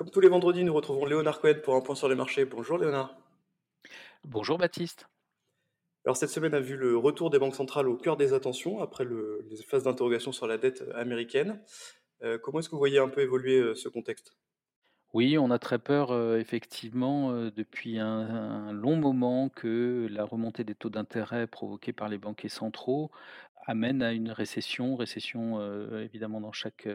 Comme tous les vendredis, nous retrouvons Léonard Cohen pour un point sur les marchés. Bonjour Léonard. Bonjour Baptiste. Alors cette semaine a vu le retour des banques centrales au cœur des attentions après les phases d'interrogation sur la dette américaine. Euh, comment est-ce que vous voyez un peu évoluer euh, ce contexte? Oui, on a très peur effectivement depuis un, un long moment que la remontée des taux d'intérêt provoquée par les banquiers centraux amène à une récession, récession évidemment dans chaque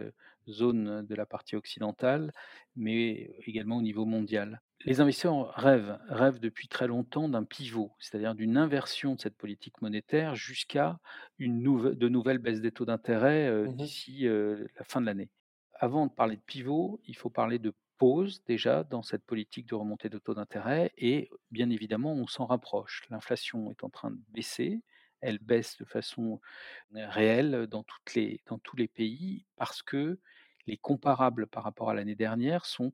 zone de la partie occidentale, mais également au niveau mondial. Les investisseurs rêvent, rêvent depuis très longtemps d'un pivot, c'est-à-dire d'une inversion de cette politique monétaire jusqu'à une de nouvelles baisses des taux d'intérêt Mhm. d'ici la fin de l'année. Avant de parler de pivot, il faut parler de pause déjà dans cette politique de remontée de taux d'intérêt et bien évidemment on s'en rapproche. L'inflation est en train de baisser, elle baisse de façon euh, réelle dans, tous les pays parce que les comparables par rapport à l'année dernière sont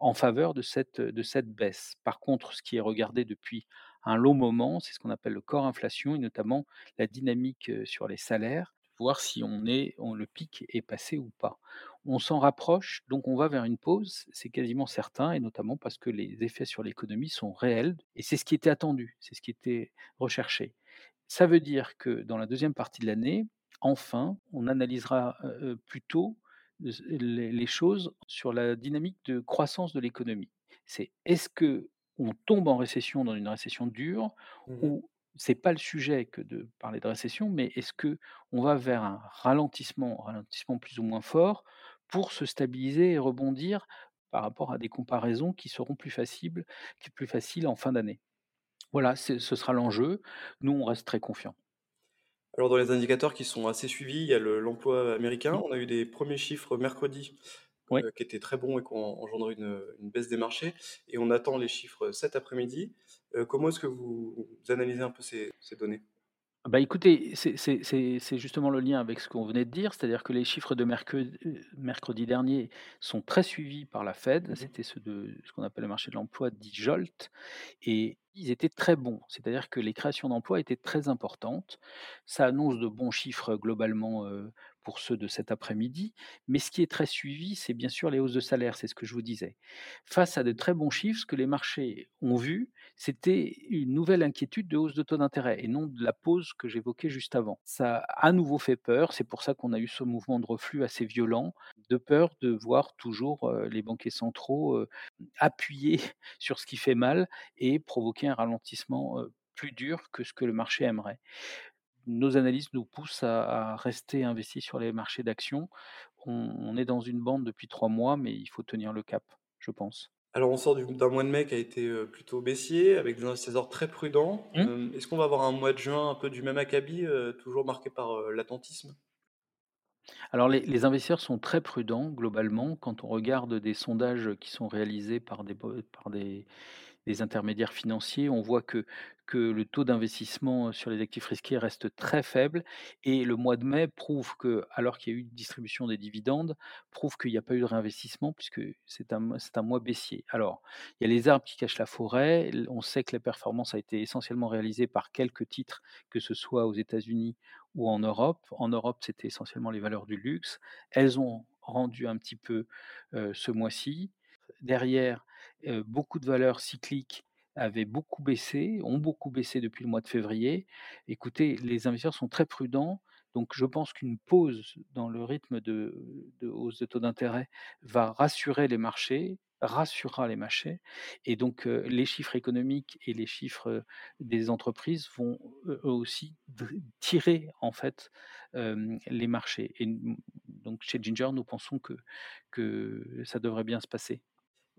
en faveur de cette, de cette baisse. Par contre, ce qui est regardé depuis un long moment, c'est ce qu'on appelle le corps inflation et notamment la dynamique euh, sur les salaires, voir si on est, on, le pic est passé ou pas. On s'en rapproche, donc on va vers une pause, c'est quasiment certain, et notamment parce que les effets sur l'économie sont réels, et c'est ce qui était attendu, c'est ce qui était recherché. Ça veut dire que dans la deuxième partie de l'année, enfin, on analysera, heu plutôt z les choses sur la dynamique de croissance de l'économie. C'est est-ce qu'on tombe en récession, dans une récession dure Mhm. ou c'est pas le sujet que de parler de récession, mais est-ce qu'on va vers un ralentissement, ralentissement plus ou moins fort pour se stabiliser et rebondir par rapport à des comparaisons qui seront plus faciles qui plus faciles en fin d'année? Voilà, ce sera l'enjeu. Nous, on reste très confiants. Alors dans les indicateurs qui sont assez suivis, il y a le- l'emploi américain. On a eu des premiers chiffres mercredi Oui. euh, qui étaient très bons et qui ont engendré une, une baisse des marchés. Et on attend les chiffres cet après-midi. Euh, comment est-ce que vous, vous analysez un peu ces, ces données? Bah, écoutez, c'est justement le lien avec ce qu'on venait de dire, c'est-à-dire que les chiffres de mercredi mercredi dernier sont très suivis par la Fed. Mhm. C'était ceux de ce qu'on appelle le marché de l'emploi dit JOLT et ils étaient très bons. C'est-à-dire que les créations d'emplois étaient très importantes. Ça annonce de bons chiffres globalement, heu, pour ceux de cet après-midi, mais ce qui est très suivi, c'est bien sûr les hausses de salaire, c'est ce que je vous disais. Face à de très bons chiffres, ce que les marchés ont vu, c'était une nouvelle inquiétude de hausse de taux d'intérêt et non de la pause que j'évoquais juste avant. Ça a à nouveau fait peur, c'est pour ça qu'on a eu ce mouvement de reflux assez violent, de peur de voir toujours, les banquiers centraux, appuyer sur ce qui fait mal et provoquer un ralentissement, plus dur que ce que le marché aimerait. Nos analyses nous poussent à à rester investis sur les marchés d'actions. On on est dans une bande depuis 3 mois, mais il faut tenir le cap, je pense. Alors on sort du- d'un mois de mai qui a été euh, plutôt baissier, avec des investisseurs très prudents. Mmh. Euh, est-ce qu'on va avoir un mois de juin un peu du même acabit, euh, toujours marqué par euh, l'attentisme? Alors les les investisseurs sont très prudents globalement. Quand on regarde des sondages qui sont réalisés par des par des des intermédiaires financiers, on voit que que le taux d'investissement, sur les actifs risqués reste très faible et le mois de mai prouve que, alors qu'il y a eu une distribution des dividendes, prouve qu'il n'y a pas eu de réinvestissement puisque c'est un c'est un mois baissier. Alors, il y a les arbres qui cachent la forêt. On sait que la performance a été essentiellement réalisée par quelques titres, que ce soit aux États-Unis ou en Europe. En Europe, c'était essentiellement les valeurs du luxe. Elles ont rendu un petit peu, ce mois-ci. Derrière, beaucoup de valeurs cycliques avaient beaucoup baissé, ont beaucoup baissé depuis le mois de février. Écoutez, les investisseurs sont très prudents, donc je pense qu'une pause dans le rythme de hausse de taux d'intérêt va rassurer les marchés, rassurera les marchés et donc les chiffres économiques et les chiffres, des entreprises vont, eux aussi tirer en fait, les marchés et donc chez Ginger, nous pensons que ça devrait bien se passer.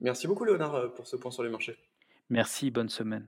Merci beaucoup Léonard euh, pour ce point sur les marchés. Merci, bonne semaine.